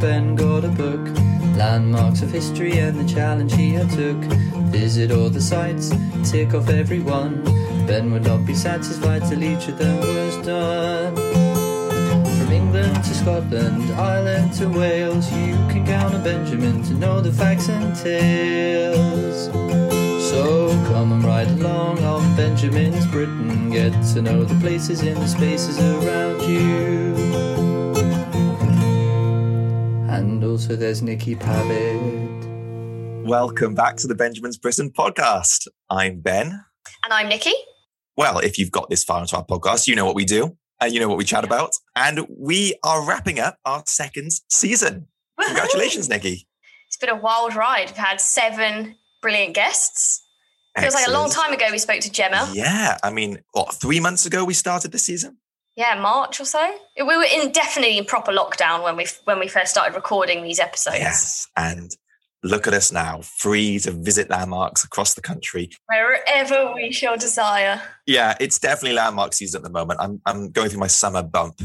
Ben got a book. Landmarks of history and the challenge he had took. Visit all the sites, tick off every one. Ben would not be satisfied till each of them was done. From England to Scotland, Ireland to Wales, you can count on Benjamin to know the facts and tales. So come and ride along on Benjamin's Britain, get to know the places in the spaces around you. And also there's Nikki Pavitt. Welcome back to the Benjamin's Britain podcast. I'm Ben. And I'm Nikki. Well, if you've got this far into our podcast, you know what we do and you know what we chat about. And we are wrapping up our second season. Congratulations, Nikki. It's been a wild ride. We've had seven brilliant guests. Feels like a long time ago we spoke to Gemma. Yeah. I mean, what, three months ago we started the season? Yeah, March or so. We were in definitely in proper lockdown when we when we first started recording these episodes. Yes. And look at us now, free to visit landmarks across the country. Wherever we shall desire. Yeah, it's definitely landmark season at the moment. I'm, I'm going through my summer bump.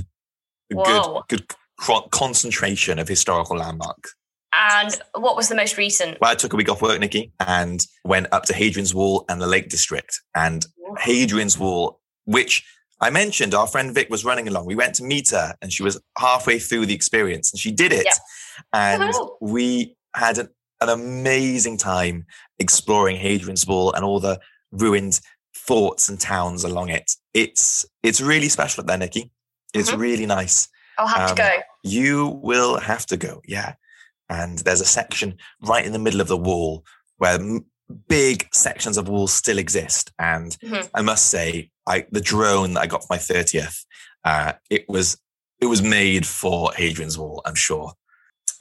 Whoa. Good, good concentration of historical landmarks. And what was the most recent? Well, I took a week off work, Nikki, and went up to Hadrian's Wall and the Lake District. And Hadrian's Wall, which I mentioned, our friend Vic was running along. We went to meet her, and she was halfway through the experience, and she did it. Yeah. And Woohoo. we had an, an amazing time exploring Hadrian's Wall and all the ruined forts and towns along it. It's it's really special up there, Nikki. It's Mhm. really nice. I'll have Um, to go. You will have to go, yeah. And there's a section right in the middle of the wall where m- big sections of walls still exist. And Mhm. I must say, I the drone that I got for my thirtieth, uh, it was it was made for Hadrian's Wall. I'm sure.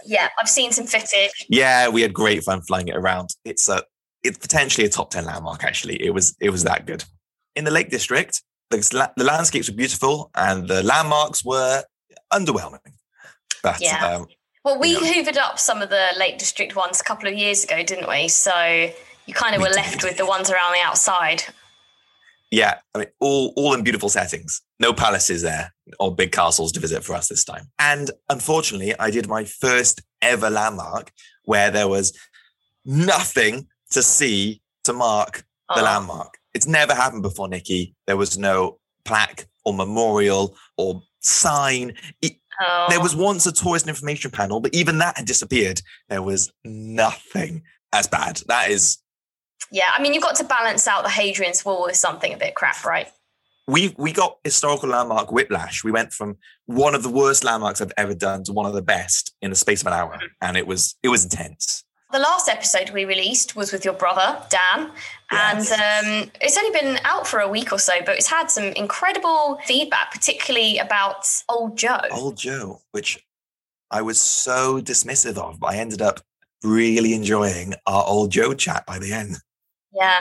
Yeah, I've seen some footage. Yeah, we had great fun flying it around. It's a it's potentially a top ten landmark. Actually, it was it was that good. In the Lake District, the, the landscapes were beautiful and the landmarks were underwhelming. But Yeah. um, Well, we Yeah. hoovered up some of the Lake District ones a couple of years ago, didn't we? So you kind of We were left did. with the ones around the outside. Yeah, I mean, all all in beautiful settings. No palaces there or big castles to visit for us this time. And unfortunately, I did my first ever landmark where there was nothing to see to mark the Oh. landmark. It's never happened before, Nikki. There was no plaque or memorial or sign. It- Oh. There was once a tourist information panel, but even that had disappeared. There was nothing as bad. That is Yeah, I mean, you've got to balance out the Hadrian's Wall with something a bit crap, right? we we got historical landmark whiplash. We went from one of the worst landmarks I've ever done to one of the best in the space of an hour, and it was it was intense. The last episode we released was with your brother, Dan, Yes. and um, it's only been out for a week or so, but it's had some incredible feedback, particularly about Old Joe. Old Joe, which I was so dismissive of, but I ended up really enjoying our old Joe chat by the end. Yeah.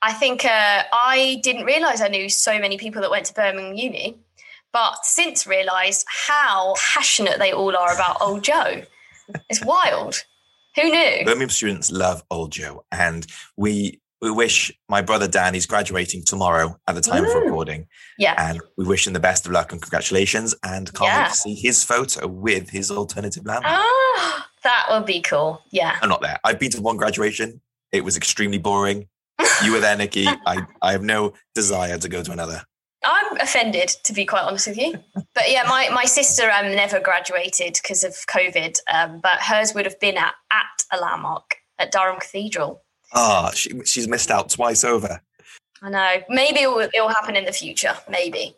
I think uh, I didn't realize I knew so many people that went to Birmingham Uni, but since realized how passionate they all are about Old Joe. It's wild. Who knew? Birmingham students love old Joe, and we we wish my brother Dan he's graduating tomorrow at the time of recording, Yeah. and we wish him the best of luck and congratulations, and can't Yeah. wait to see his photo with his alternative landmark. Ah, that would be cool. Yeah. I'm not there. I've been to one graduation. It was extremely boring. You were there, Nikki. I, I have no desire to go to another. I'm offended, to be quite honest with you. But yeah, my, my sister um, never graduated because of COVID, um, but hers would have been at, at a landmark at Durham Cathedral. Ah, she, she's missed out twice over. I know. Maybe it will, it will happen in the future. Maybe.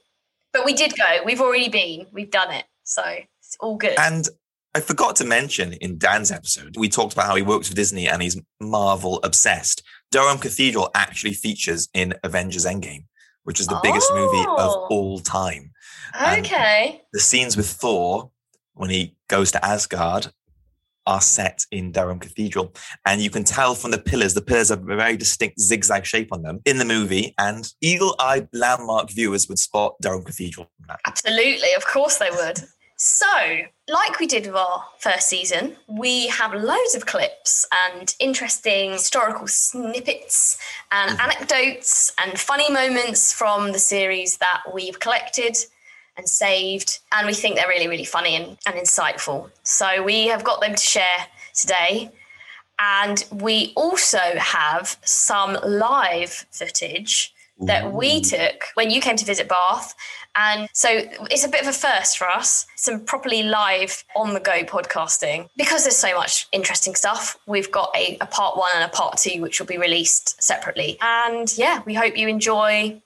But we did go. We've already been. We've done it. So it's all good. And I forgot to mention in Dan's episode, we talked about how he works for Disney and he's Marvel obsessed. Durham Cathedral actually features in Avengers Endgame, which is the biggest movie of Oh. all time. and- okay. The scenes with Thor when he goes to Asgard are set in Durham Cathedral. And you can tell from the pillars, the pillars have a very distinct zigzag shape on them in the movie. And eagle eyed landmark viewers would spot Durham Cathedral. Absolutely. Of course they would. So, like we did with our first season, we have loads of clips and interesting historical snippets and Mhm. anecdotes and funny moments from the series that we've collected. and saved. And we think they're really, really funny and, and insightful. So we have got them to share today. And we also have some live footage that we took when you came to visit Bath. And so it's a bit of a first for us, some properly live on the go podcasting. Because there's so much interesting stuff, we've got a, a, part one and a part two, which will be released separately. And yeah, we hope you enjoy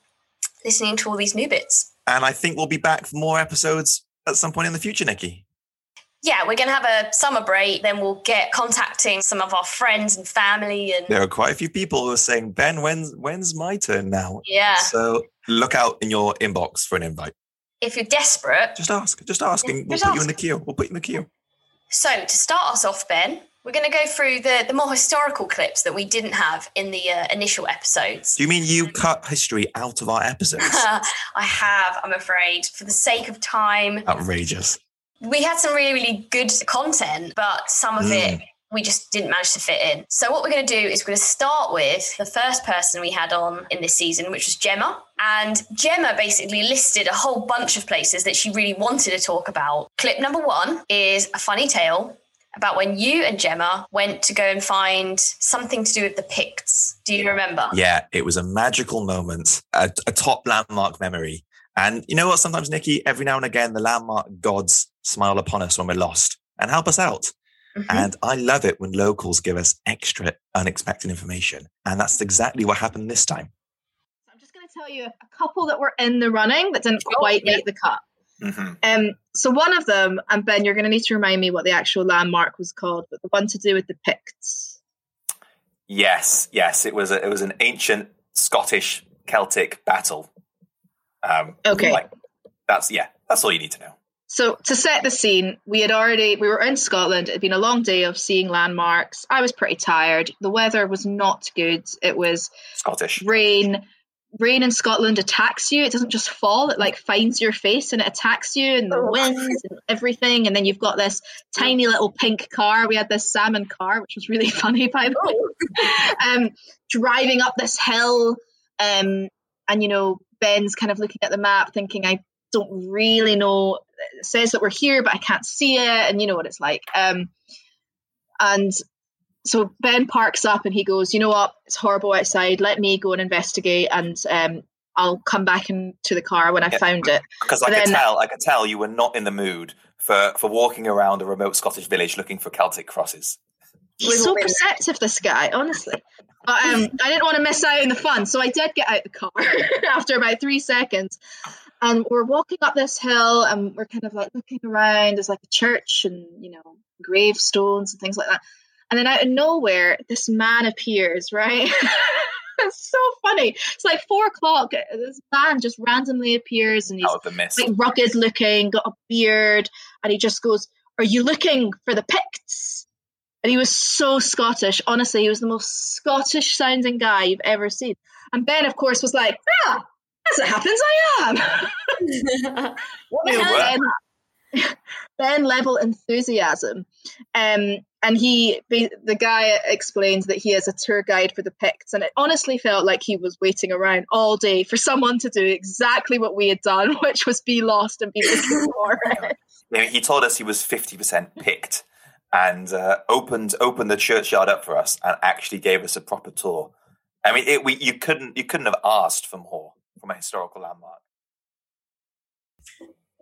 listening to all these new bits. And I think we'll be back for more episodes at some point in the future, Nikki yeah, we're going to have a summer break. Then we'll get contacting some of our friends and family. And there are quite a few people who are saying, "Ben, when's when's my turn now?" Yeah. So look out in your inbox for an invite. If you're desperate, just ask. Just ask, yeah, we'll put ask. you in the queue. We'll put you in the queue. So to start us off, Ben, we're going to go through the the more historical clips that we didn't have in the uh, initial episodes. Do you mean you cut history out of our episodes? I have, I'm afraid, for the sake of time. Outrageous we had some really, really good content, but some of mm. it we just didn't manage to fit in. So what we're going to do is we're going to start with the first person we had on in this season, which was Gemma. And Gemma basically listed a whole bunch of places that she really wanted to talk about. Clip number one is a funny tale about when you and Gemma went to go and find something to do with the Picts. Do you remember? Yeah, it was a magical moment, a, a top landmark memory. And you know what? Sometimes, Nikki, every now and again, the landmark gods smile upon us when we're lost and help us out. Mm-hmm. And I love it when locals give us extra unexpected information. And that's exactly what happened this time. I'm just going to tell you a couple that were in the running that didn't oh, quite yeah. make the cut. Mm-hmm. Um, so one of them, and Ben, you're going to need to remind me what the actual landmark was called, but the one to do with the Picts. Yes, yes, it was a, it was an ancient Scottish Celtic battle. Um, okay, like, that's yeah, that's all you need to know. So to set the scene, we had already we were in Scotland. It had been a long day of seeing landmarks. I was pretty tired. The weather was not good. It was Scottish rain. Rain in Scotland attacks you. It doesn't just fall. It like finds your face and it attacks you and the oh. winds and everything. And then you've got this tiny little pink car. We had this salmon car, which was really funny by the way. um, driving up this hill. Um, and you know, Ben's kind of looking at the map, thinking, I don't really know it says that we're here, but I can't see it, and you know what it's like. Um, and so Ben parks up and he goes, you know what, it's horrible outside. Let me go and investigate, and um, I'll come back into the car when I yeah, found it. Because I could tell, I could tell you were not in the mood for for walking around a remote Scottish village looking for Celtic crosses. He's so perceptive, this guy, honestly. But um, I didn't want to miss out on the fun, so I did get out the car after about three seconds, and we're walking up this hill and we're kind of like looking around. There's like a church and, you know, gravestones and things like that. And then out of nowhere, this man appears, right? it's so funny. It's like four o'clock. This man just randomly appears and he's like rugged looking, got a beard, and he just goes, Are you looking for the Picts? And he was so Scottish. Honestly, he was the most Scottish sounding guy you've ever seen. And Ben, of course, was like, Ah, as it happens, I am. ben, ben level enthusiasm. Um, and he, the guy explains that he is a tour guide for the Picts, and it honestly felt like he was waiting around all day for someone to do exactly what we had done, which was be lost and be looking for it. Yeah, he told us he was fifty percent Pict, and uh, opened opened the churchyard up for us, and actually gave us a proper tour. I mean, it, we, you couldn't you couldn't have asked for more from a historical landmark.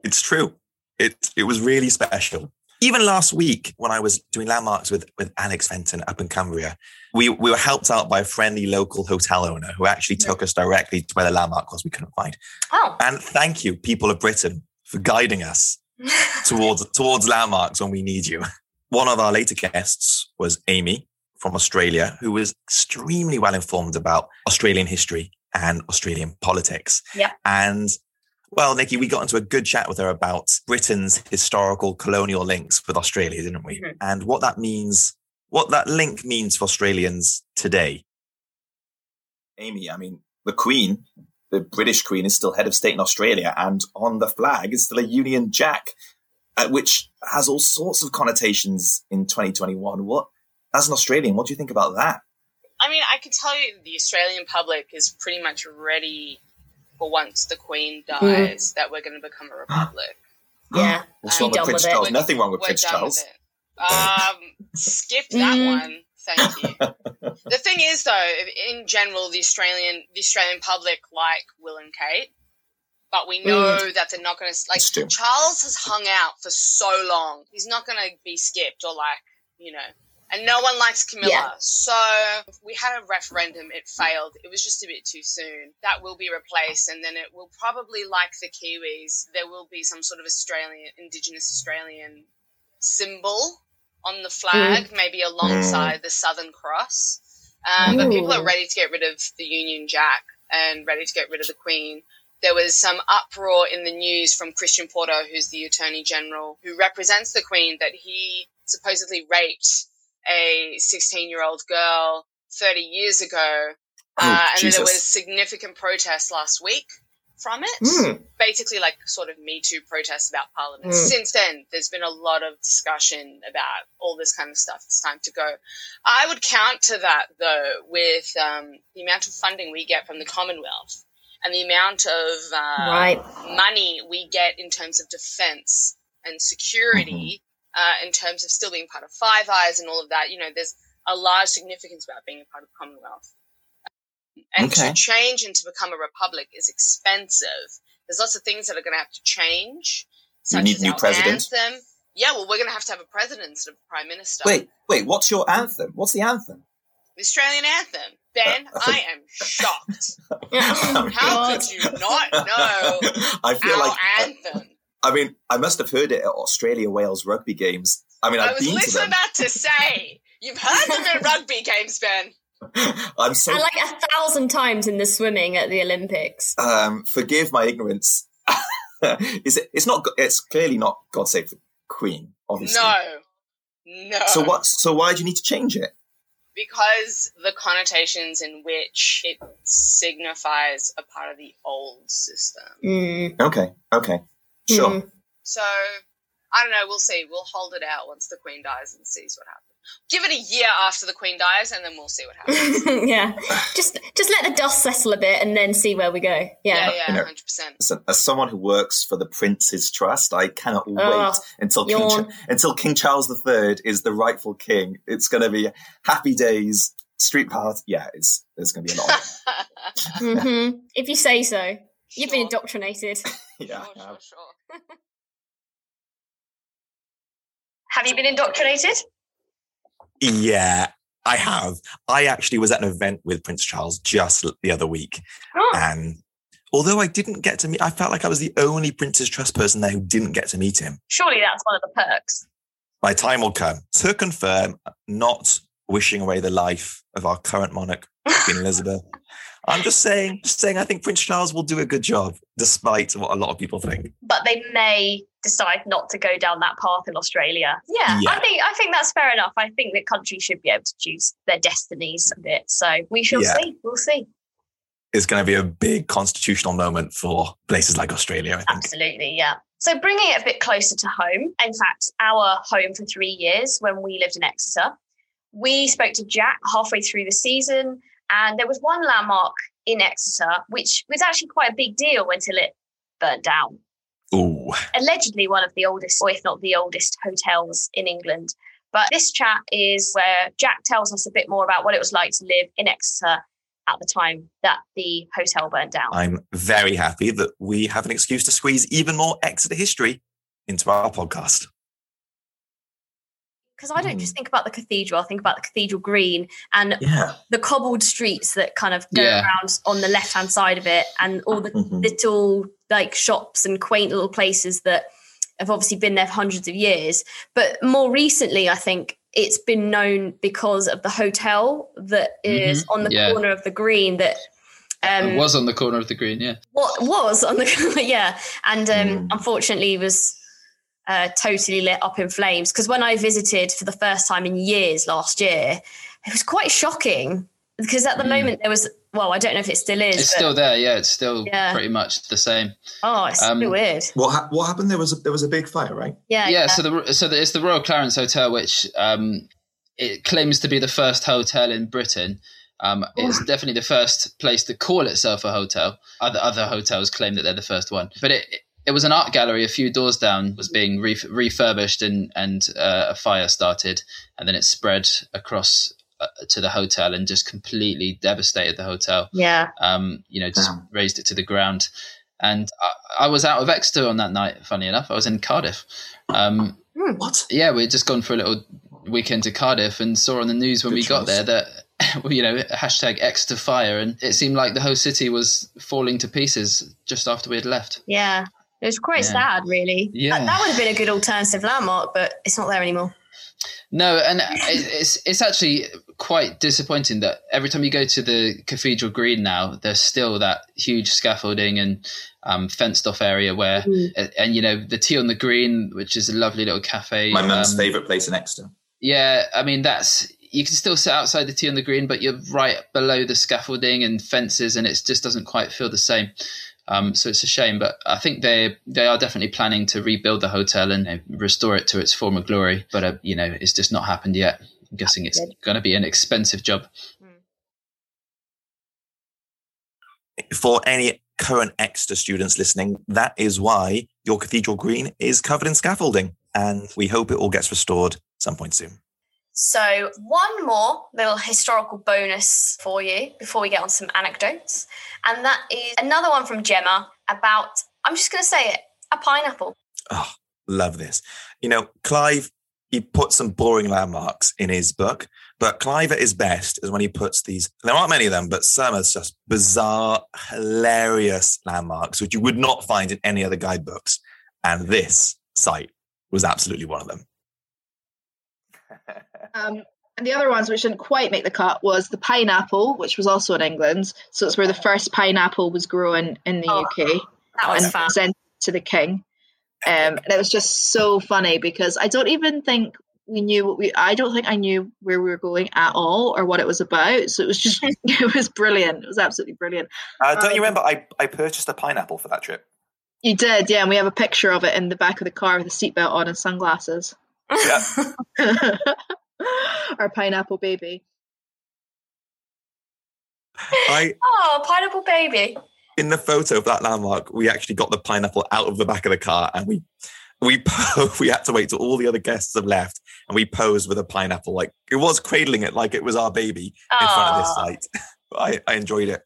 It's true. It it was really special. Even last week, when I was doing landmarks with, with Alex Fenton up in Cumbria, we, we were helped out by a friendly local hotel owner who actually took us directly to where the landmark was we couldn't find. Oh. And thank you, people of Britain, for guiding us towards towards landmarks when we need you. One of our later guests was Amy from Australia, who was extremely well informed about Australian history and Australian politics. Yeah. And well, Nikki, we got into a good chat with her about Britain's historical colonial links with Australia, didn't we? Mm-hmm. And what that means, what that link means for Australians today. Amy, I mean, the Queen, the British Queen, is still head of state in Australia, and on the flag is still a Union Jack, uh, which has all sorts of connotations in 2021. What, as an Australian, what do you think about that? I mean, I could tell you the Australian public is pretty much ready for once the Queen dies that we're going to become a republic. Yeah. What's I'm wrong with Prince with it. Charles? Nothing wrong with We're Prince done Charles. with it. Um, skip that Mm. one. Thank you. the thing is, though, in general, the Australian the Australian public like Will and Kate, but we know that they're not going to like. It's. Charles has hung out for so long; he's not going to be skipped or like you know. And no one likes Camilla, Yeah. so we had a referendum. It failed. It was just a bit too soon. That will be replaced, and then it will probably, like the Kiwis, there will be some sort of Australian, Indigenous Australian symbol on the flag, maybe alongside the Southern Cross. Um, but people are ready to get rid of the Union Jack and ready to get rid of the Queen. There was some uproar in the news from Christian Porter, who's the Attorney General, who represents the Queen, that he supposedly raped a 16 year old girl 30 years ago. Oh, uh, and then there was significant protest last week from it Mm. basically like sort of Me Too protests about Parliament. Mm. Since then, there's been a lot of discussion about all this kind of stuff. It's time to go. I would counter that though with um, the amount of funding we get from the Commonwealth and the amount of uh, Right. money we get in terms of defence and security, uh, in terms of still being part of Five Eyes and all of that. You know, there's a large significance about being a part of Commonwealth. And Okay. to change and to become a republic is expensive. There's lots of things that are going to have to change. We need as new president. Anthem. Yeah, well, we're going to have to have a president instead of a prime minister. Wait, wait. What's your anthem? What's the anthem? The Australian anthem. Ben, Uh, I am shocked. Oh, How could you not know I feel our like anthem? I mean, I must have heard it at Australia Wales rugby games. I mean, I I've was been to literally them. about to say, you've heard them in rugby games, Ben. I'm so And like a thousand times in the swimming at the Olympics. um, forgive my ignorance. Is it? It's not. It's clearly not God Save the Queen. Obviously. No. No. So what? So why do you need to change it? Because the connotations in which it signifies a part of the old system. Mm. Okay. Okay. Sure. Mm. So I don't know. We'll see. We'll hold it out once the Queen dies and sees what happens. Give it a year after the Queen dies, and then we'll see what happens. yeah. Just just let the dust settle a bit and then see where we go. yeah, Yeah. yeah, You know, hundred percent. Listen, as someone who works for the Prince's Trust, I cannot wait Oh, until King, yawn. Cha- until King Charles III is the rightful king. It's going to be happy days, street party. Yeah, it's there's going to be a lot. Of hmm If you say so. You've been indoctrinated. yeah. Sure, sure, sure. Have you been indoctrinated? Yeah, I have. I actually was at an event with Prince Charles just the other week. Oh, And although I didn't get to meet, I felt like I was the only Prince's Trust person there who didn't get to meet him. surely that's one of the perks. My time will come. To confirm, not wishing away the life of our current monarch, Queen Elizabeth. I'm just saying, just saying, I think Prince Charles will do a good job, despite what a lot of people think. But they may decide not to go down that path in Australia. Yeah, Yeah. I think I think that's fair enough. I think that countries should be able to choose their destinies a bit. So we shall Yeah. see. We'll see. It's going to be a big constitutional moment for places like Australia, I think. Absolutely, yeah. So bringing it a bit closer to home, in fact, our home for three years when we lived in Exeter, we spoke to Jack halfway through the season, and there was one landmark in Exeter which was actually quite a big deal until it burnt down. Ooh. Allegedly, one of the oldest, or if not the oldest, hotels in England. But this chat is where Jack tells us a bit more about what it was like to live in Exeter at the time that the hotel burnt down. I'm very happy that we have an excuse to squeeze even more Exeter history into our podcast. Because I don't just think about the cathedral, I think about the cathedral green and Yeah. the cobbled streets that kind of go Yeah. around on the left hand side of it and all the Mhm. little like shops and quaint little places that have obviously been there for hundreds of years. But more recently, I think it's been known because of the hotel that is on the yeah. corner of the green that um, it was on the corner of the green, yeah. what was on the yeah and um Mm. unfortunately was uh, totally lit up in flames because when i visited for the first time in years last year it was quite shocking because at the Mm. moment there was well i don't know if it still is It's but- still there, yeah. It's still Yeah. pretty much the same. oh it's um, so weird What ha- what happened? There was a, there was a big fire, right? yeah yeah, so the so the, it's the Royal Clarence Hotel, which um, it claims to be the first hotel in Britain Um, it's definitely the first place to call itself a hotel. Other other hotels claim that they're the first one, but it it was an art gallery a few doors down was being re- refurbished and and uh, a fire started, and then it spread across uh, to the hotel and just completely devastated the hotel. Yeah. Um, you know, just Damn. razed it to the ground. And I, I was out of Exeter on that night. Funny enough, I was in Cardiff. Um, What? yeah, we'd just gone for a little weekend to Cardiff and saw on the news when Good we got there that you know hashtag Exeter fire, and it seemed like the whole city was falling to pieces just after we had left. Yeah. It was quite Yeah. sad, really. Yeah. That, that would have been a good alternative landmark, but it's not there anymore. No, and it- it's it's actually quite disappointing that every time you go to the Cathedral Green now, there's still that huge scaffolding and um, fenced off area where, and, and, you know the tea on the green, which is a lovely little cafe. My mum's um, favourite place in Exeter. Yeah, I mean that's you can still sit outside the tea on the green, but you're right below the scaffolding and fences, and it just doesn't quite feel the same. Um, so it's a shame, but I think they they are definitely planning to rebuild the hotel and uh, restore it to its former glory. But uh, you know, it's just not happened yet. I'm guessing it's going to be an expensive job. For any current Exeter students listening, that is why your Cathedral Green is covered in scaffolding. And we hope it all gets restored some point soon. So, one more little historical bonus for you before we get on some anecdotes. And that is another one from Gemma about, I'm just going to say it, a pineapple. Oh, love this. You know, Clive, he put some boring landmarks in his book, but Clive at his best is when he puts these, there aren't many of them, but some are just bizarre, hilarious landmarks, which you would not find in any other guidebooks. And this site was absolutely one of them. Um, and the other ones which didn't quite make the cut was the pineapple, which was also in England. So it's where the first pineapple was grown in the Oh, UK That was and fun. sent to the king. Um, and it was just so funny because I don't even think we knew what we. I don't think I knew where we were going at all or what it was about. So it was just it was brilliant. It was absolutely brilliant. Uh, don't Um, you remember? I, I purchased a pineapple for that trip. You did, yeah. And we have a picture of it in the back of the car with a seatbelt on and sunglasses. Yeah. Our pineapple baby. I, oh, pineapple baby. in the photo of that landmark, we actually got the pineapple out of the back of the car and we, we, we had to wait till all the other guests have left and we posed with a pineapple. Like it was cradling it like it was our baby in front of this site. I, I enjoyed it.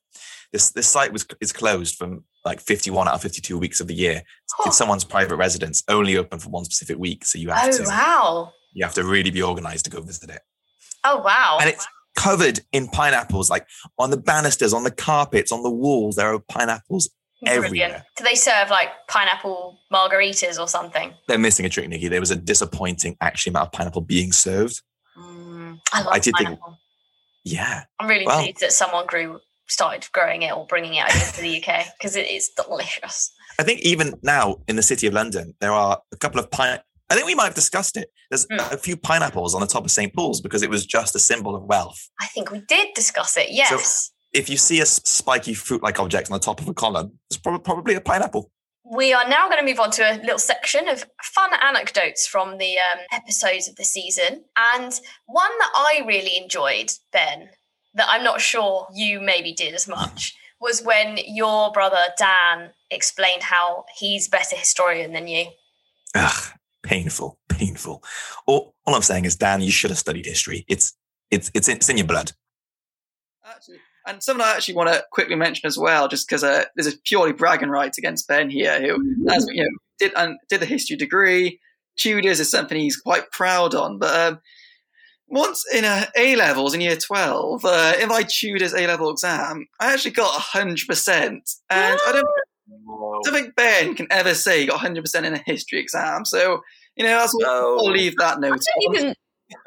This this site was is closed from like 51 out of 52 weeks of the year. It's someone's private residence, only open for one specific week. So you have Oh, to wow. You have to really be organized to go visit it. Oh, wow. And it's covered in pineapples, like on the banisters, on the carpets, on the walls. There are pineapples Brilliant. everywhere. Do they serve like pineapple margaritas or something? They're missing a trick, Nikki. There was a disappointing actually amount of pineapple being served. Mm, I love I did think- Yeah. I'm really Well- pleased that someone grew, started growing it or bringing it over to the UK because it is delicious. I think even now in the city of London, there are a couple of pine. I think we might have discussed it. There's Mm. a few pineapples on the top of St. Paul's because it was just a symbol of wealth. I think we did discuss it. Yes. If you see a spiky fruit-like object on the top of a column, it's prob- probably a pineapple. We are now going to move on to a little section of fun anecdotes from the um, episodes of the season. And one that I really enjoyed, Ben, that I'm not sure you maybe did as much, was when your brother Dan explained how he's better historian than you. Ugh, painful, painful. All, all I'm saying is, Dan, you should have studied history. It's it's it's in, it's in your blood. Actually, and something I actually want to quickly mention as well, just because uh, there's a purely bragging rights against Ben here, who as you know did and did the history degree. Tudors is something he's quite proud on, but um, once in uh, A levels in year twelve, uh, in my Tudors A level exam, I actually got hundred percent, and I don't, I don't think Ben can ever say he got hundred percent in a history exam. So you know, I'll, No. I'll leave that note. I don't even.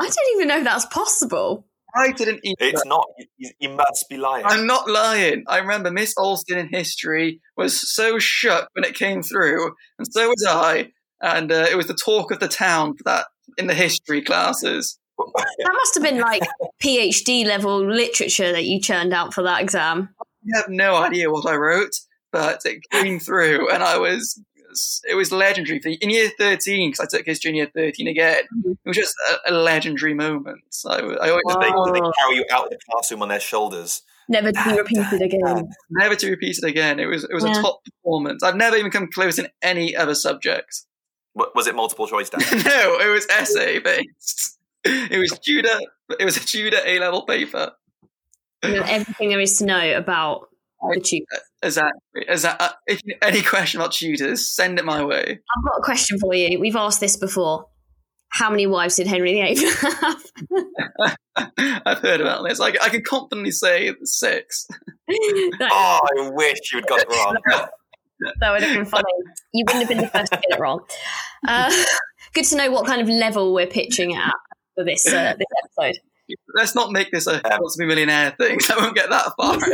I don't even know that's possible. I didn't even. It's not. You, you must be lying. I'm not lying. I remember Miss Alston in history was so shook when it came through, and so was I. And uh, it was the talk of the town for that in the history classes. That must have been like PhD level literature that you churned out for that exam. I have no idea what I wrote, but it came through, and I was was it was legendary for in year thirteen because I took history in year thirteen again. Mm-hmm. It was just a, a legendary moment. So I, I always Did they, they Oh. carry you out of the classroom on their shoulders? Never to be repeated again. never to repeat it again. It was it was Yeah. a top performance. I've never even come close in any other subject. Wa- Was it multiple choice, Dan? no, it was essay based. It was Tudor. It was a Tudor A level paper. You know, everything there is to know about the tube. Exactly. Exactly. Uh, if you any question about Tudors, send it my way. I've got a question for you. We've asked this before. How many wives did Henry VIII have? I've heard about this. I, I can confidently say six. oh, I wish you had got it wrong. that would have been funny. You wouldn't have been the first to get it wrong. Uh, good to know what kind of level we're pitching at for this uh, this episode. Let's not make this a wants to be millionaire thing. I won't get that far.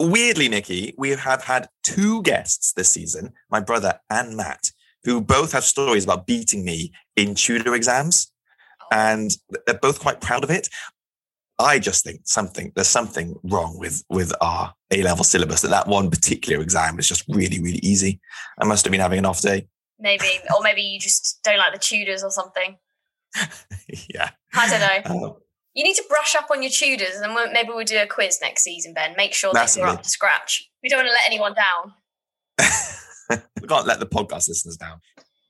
Weirdly, Nikki, we have had two guests this season, my brother and Matt, who both have stories about beating me in Tudor exams. And they're both quite proud of it. I just think something, there's something wrong with, with our A level syllabus that that one particular exam is just really, really easy. I must have been having an off day. Maybe, or maybe you just don't like the Tudors or something. yeah. I don't know. Uh, You need to brush up on your Tudors, and we'll, maybe we'll do a quiz next season, Ben. Make sure that you're up to scratch. We don't want to let anyone down. we can't let the podcast listeners down.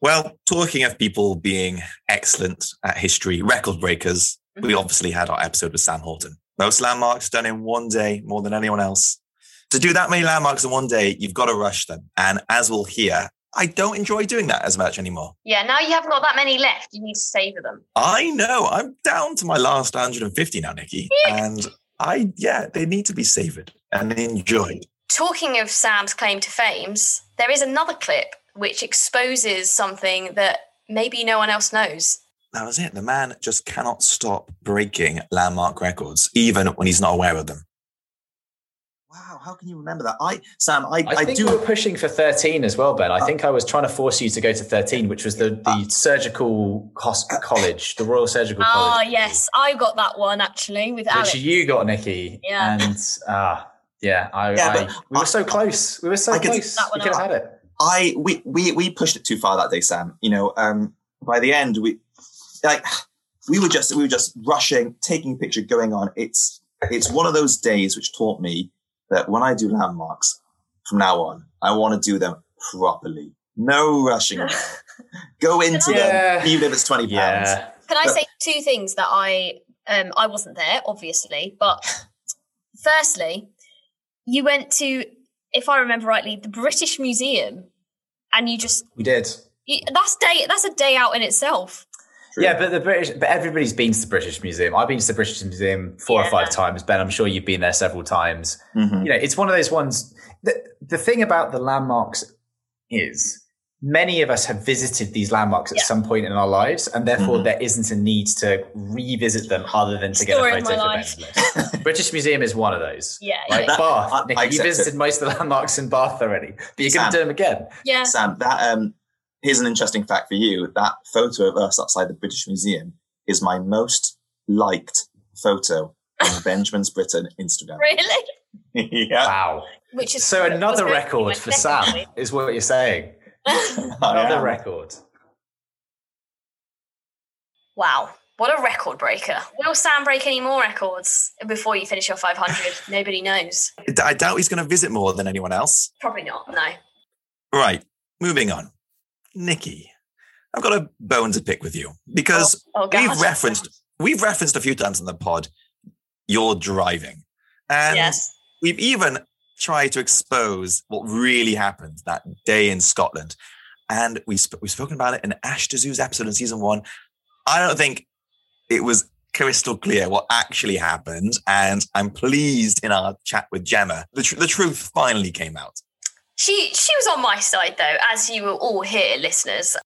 Well, talking of people being excellent at history, record breakers, we obviously had our episode with Sam Horton. Most landmarks done in one day, more than anyone else. To do that many landmarks in one day, you've got to rush them. And as we'll hear, I don't enjoy doing that as much anymore. Yeah, now you haven't got that many left. You need to savor them. I know I'm down to my last 150 now, Nikki. And I, yeah, they need to be savored and enjoyed. Talking of Sam's claim to fames, there is another clip which exposes something that maybe no one else knows. That was it. The man just cannot stop breaking landmark records, even when he's not aware of them. Wow, how can you remember that? I, Sam, I, I I, think do. we were pushing for 13 as well, Ben. I Uh, think I was trying to force you to go to 13, which was the, the surgical hosp- college, the Royal Surgical Ah, College. Oh yes, I got that one actually with Which Alex. you got, Nikki. Yeah. And, ah, yeah, I, Yeah, I, we were I- so close. We were so I could- close. That one We could have had it. I we we we pushed it too far that day, Sam. You know, um, by the end, we like we were just we were just rushing, taking a picture, going on. It's it's one of those days which taught me that when I do landmarks from now on, I want to do them properly. No rushing. around. Go into Yeah. them, even if it's twenty pounds. Yeah. Can I But- say two things that I um I wasn't there, obviously, but firstly, you went to, if I remember rightly, the British Museum, and you just We did. you, that's day that's a day out in itself. True. Yeah, but the British, but everybody's been to the British Museum. I've been to the British Museum four Yeah. or five times. Ben, I'm sure you've been there several times. Mhm. you know, it's one of those ones. The, the thing about the landmarks is many of us have visited these landmarks at Yeah. some point in our lives, and therefore Mhm. there isn't a need to revisit them other than to get a of photo my for. Ben's list. British Museum is one of those. Yeah, Like yeah, Bath, I- Nick, I you visited it. most of the landmarks in Bath already, but you're going to do them again. yeah. Sam, that um, here's an interesting fact for you. That photo of us outside the British Museum is my most liked photo on Benjamin's Britain Instagram. Really? yeah, Wow. Which is So was another going to be record for Sam is what you're saying. Another am. record. wow. What a record breaker. Will Sam break any more records before you finish your 500? Nobody knows. I doubt he's going to visit more than anyone else. Probably not, no. Right, moving on. Nikki, I've got a bone to pick with you oh, because Oh, God. we've referenced we've referenced a few times in the pod your driving, and yes. we've even tried to expose what really happened that day in Scotland. And we sp- we've spoken about it in Ash to Zoo's episode in season one. I don't think it was crystal clear what actually happened, and I'm pleased in our chat with Gemma, the, tr- the truth finally came out. She she was on my side though, as you will all hear, listeners.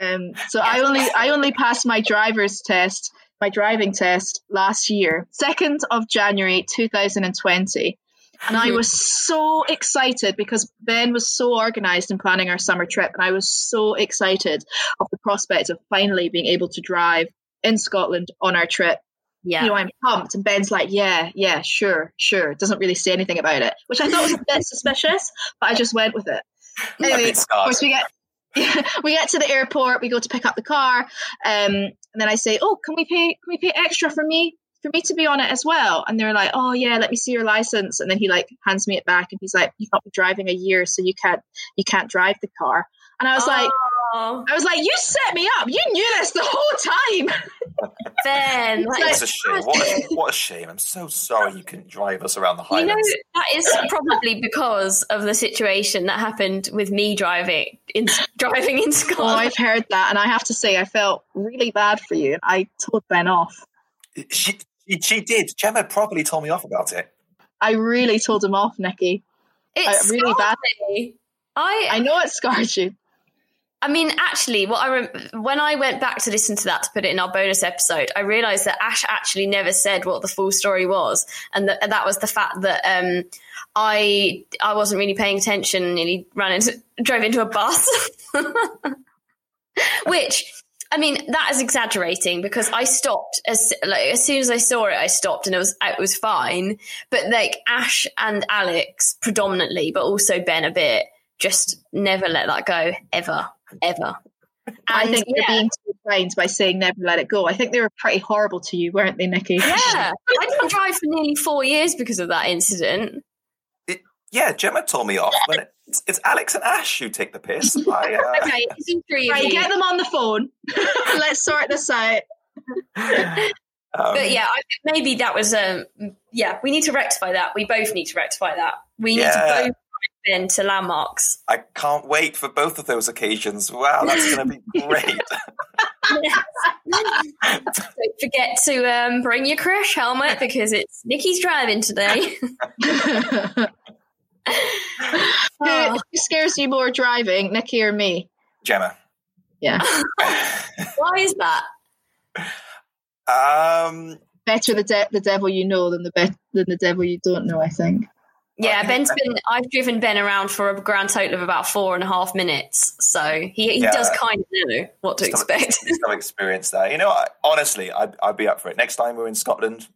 Um, so I only I only passed my driver's test, my driving test last year, second of January two thousand and twenty, and I was so excited because Ben was so organised in planning our summer trip, and I was so excited of the prospect of finally being able to drive in Scotland on our trip. Yeah. You know, I'm pumped. And Ben's like, yeah, yeah, sure, sure. Doesn't really say anything about it, which I thought was a bit suspicious, but I just went with it. Anyway, of course, we get we get to the airport. We go to pick up the car, um, and then I say, "Oh, can we pay? Can we pay extra for me for me to be on it as well?" And they're like, "Oh yeah, let me see your license." And then he like hands me it back, and he's like, "You've not been driving a year, so you can't you can't drive the car." And I was like, Oh, I was like, "You set me up. You knew this the whole time." Ben, like, It's a shame. What a, what a shame. I'm so sorry you couldn't drive us around the You know, Highlands. that is probably because of the situation that happened with me driving in driving in Oh, I've heard that, and I have to say, I felt really bad for you. I told Ben off. She, she, she did. Gemma properly told me off about it. I really told him off, Nikki. it's really scarred bad. I I know it scarred you. I mean, actually, what I rem- when I went back to listen to that to put it in our bonus episode, I realised that Ash actually never said what the full story was, and that and that was the fact that um, I I wasn't really paying attention and nearly ran into drove into a bus, which. I mean that is exaggerating because I stopped as like as soon as I saw it I stopped and it was it was fine. But like Ash and Alex predominantly but also Ben a bit just never let that go ever ever I think yeah, you're being too kind by saying never let it go. I think they were pretty horrible to you, weren't they, Nikki? yeah. I didn't drive for nearly four years because of that incident. Yeah, Gemma told me off. When it, it's, it's Alex and Ash who take the piss. I, uh, Okay, it's all three of Right, get them on the phone. Let's sort this out. um, But yeah, I, maybe that was um yeah. We need to rectify that. We both need to rectify that. We need Yeah. to both drive in to landmarks. I can't wait for both of those occasions. Wow, that's going to be great. Don't forget to um, bring your crash helmet because it's Nikki's driving today. who, who scares you more driving, Nikki or me? Gemma. Yeah. Why is that? Um, Better the de- the devil you know than the be- than the devil you don't know, I think. Yeah, Ben's been. I've driven Ben around for a grand total of about four and a half minutes, so he, he Yeah. does kind of know what to Some- expect. some experience there. You know, I, honestly, I'd, I'd be up for it. Next time we're in Scotland,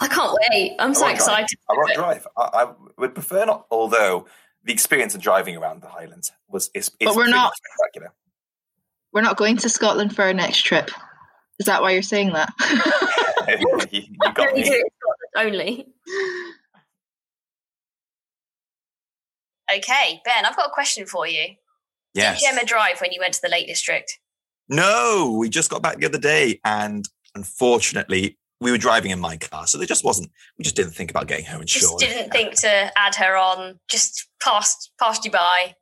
I can't wait. I'm so won't drive. excited. I won't drive. I, I would prefer not. Although the experience of driving around the Highlands was is, is But we're not. spectacular. We're not going to Scotland for our next trip. Is that why you're saying that? you, you got me. it in Scotland only. Okay, Ben, I've got a question for you. Yes. Did Gemma drive when you went to the Lake District? No, we just got back the other day, and unfortunately, we were driving in my car, so there just wasn't. We just didn't think about getting her Just insured. didn't think to add her on. Just passed passed you by.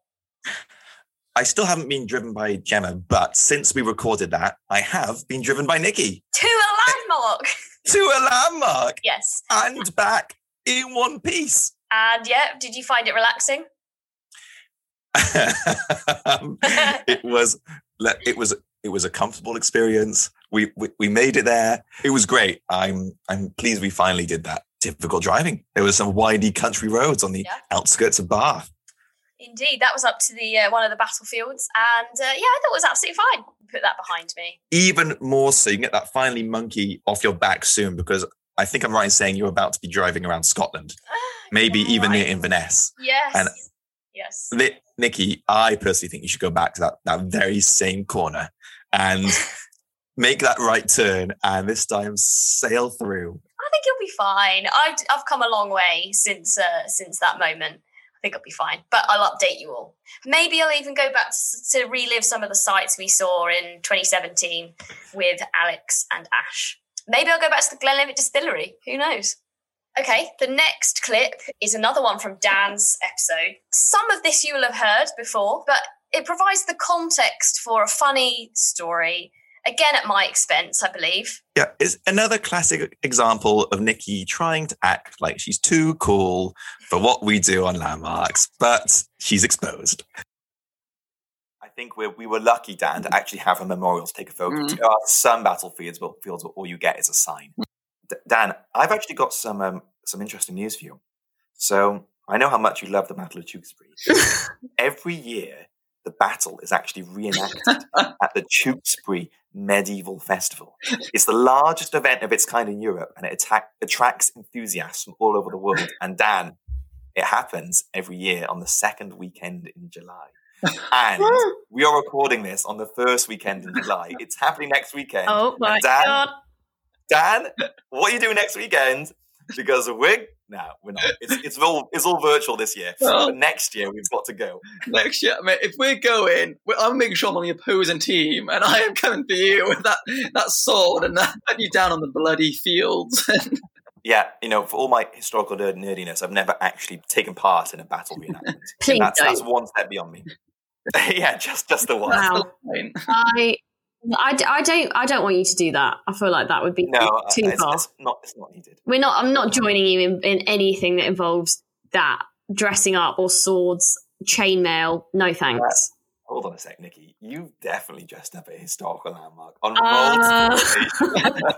I still haven't been driven by Gemma, but since we recorded that, I have been driven by Nikki To a landmark. to a landmark yes. and back in one piece. And yeah, did you find it relaxing? Um, it was it was it was a comfortable experience. We, we we made it there. It was great. I'm I'm pleased we finally did that. Difficult driving. There was some windy country roads on the Yeah. outskirts of Bath. Indeed, that was up to the uh, one of the battlefields, and uh, yeah, I thought it was absolutely fine. Put that behind me. Even more so, you can get that finally monkey off your back soon because I think I'm right in saying you're about to be driving around Scotland, maybe Yeah, even near. Inverness. Yes. And- yes. Nikki, I personally think you should go back to that, that very same corner and make that right turn and this time sail through. I think you'll be fine. I've I've come a long way since uh, since that moment. I think I'll be fine. But I'll update you all. Maybe I'll even go back to, to relive some of the sites we saw in 2017 with Alex and Ash. Maybe I'll go back to the Glenlivet Distillery. Who knows? Okay, the next clip is another one from Dan's episode. Some of this you will have heard before, but it provides the context for a funny story, again at my expense, I believe. Yeah, it's another classic example of Nikki trying to act like she's too cool for what we do on landmarks, but she's exposed. I think we're, we were lucky, Dan, to actually have a memorial to take a photo. Mm. There are some battlefields but fields where all you get is a sign. Dan, I've actually got some um, some interesting news for you. So I know how much you love the Battle of Tewkesbury. Every year, the battle is actually reenacted at the Tewkesbury Medieval Festival. It's the largest event of its kind in Europe and it attack, attracts enthusiasts from all over the world. And Dan, it happens every year on the second weekend in July. And we are recording this on the first weekend in July. It's happening next weekend. Oh my Dan, god! Dan, what are you doing next weekend? Because we're no, we're not. It's it's all it's all virtual this year. Oh. But next year we've got to go. Next year, I mean, if we're going, we're, I'm making sure I'm on the opposing team, and I am coming for you with that that sword and that, put you down on the bloody fields. Yeah, you know, for all my historical nerd nerdiness, I've never actually taken part in a battle reenactment. Please that's that's don't. one step beyond me. yeah, just just the one. Wow. I, I, I don't I don't want you to do that. I feel like that would be No, uh, too it's, far. it's not. It's not needed. We're not. I'm not joining you in, in anything that involves that dressing up or swords, chainmail. No thanks. Hold on a sec, Nikki. You've definitely dressed up a historical landmark on Uh. multiple occasions.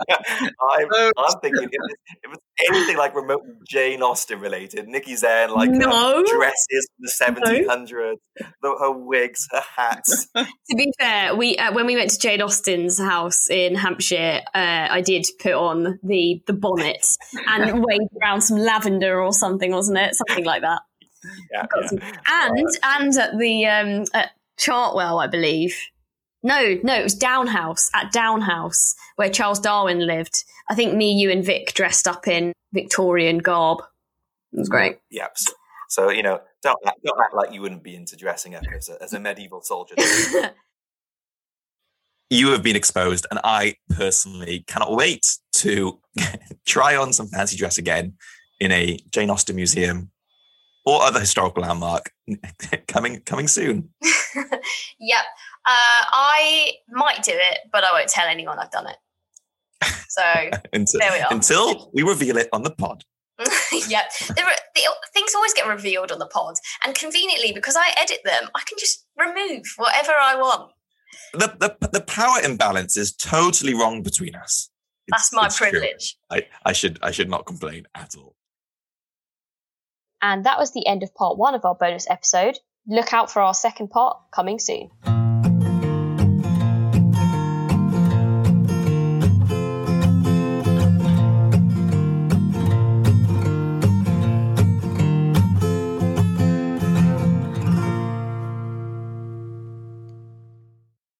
I'm, I'm thinking if it's, if it's anything like remote Jane Austen related, Nikki's there in like her No. dresses from the 1700s, the, her wigs, her hats. To be fair, we uh, when we went to Jane Austen's house in Hampshire, uh, I did put on the the bonnet and waved around some lavender or something, wasn't it? Something like that. Yeah, yeah. and and at the um, at Chartwell, I believe. No, no, it was Down House at Down House where Charles Darwin lived. I think me, you, and Vic dressed up in Victorian garb. It was great. Yep. So, so, you know, don't act, don't act like you wouldn't be into dressing up as a, as a medieval soldier. you have been exposed, and I personally cannot wait to try on some fancy dress again in a Jane Austen museum or other historical landmark coming coming soon. yep. Uh, I might do it, but I won't tell anyone I've done it. So, until, There we are. until we reveal it on the pod. yep. There are, the, things always get revealed on the pod. And conveniently, because I edit them, I can just remove whatever I want. The, the, the power imbalance is totally wrong between us. That's my privilege. I, I should I should not complain at all. And that was the end of part one of our bonus episode. Look out for our second part coming soon.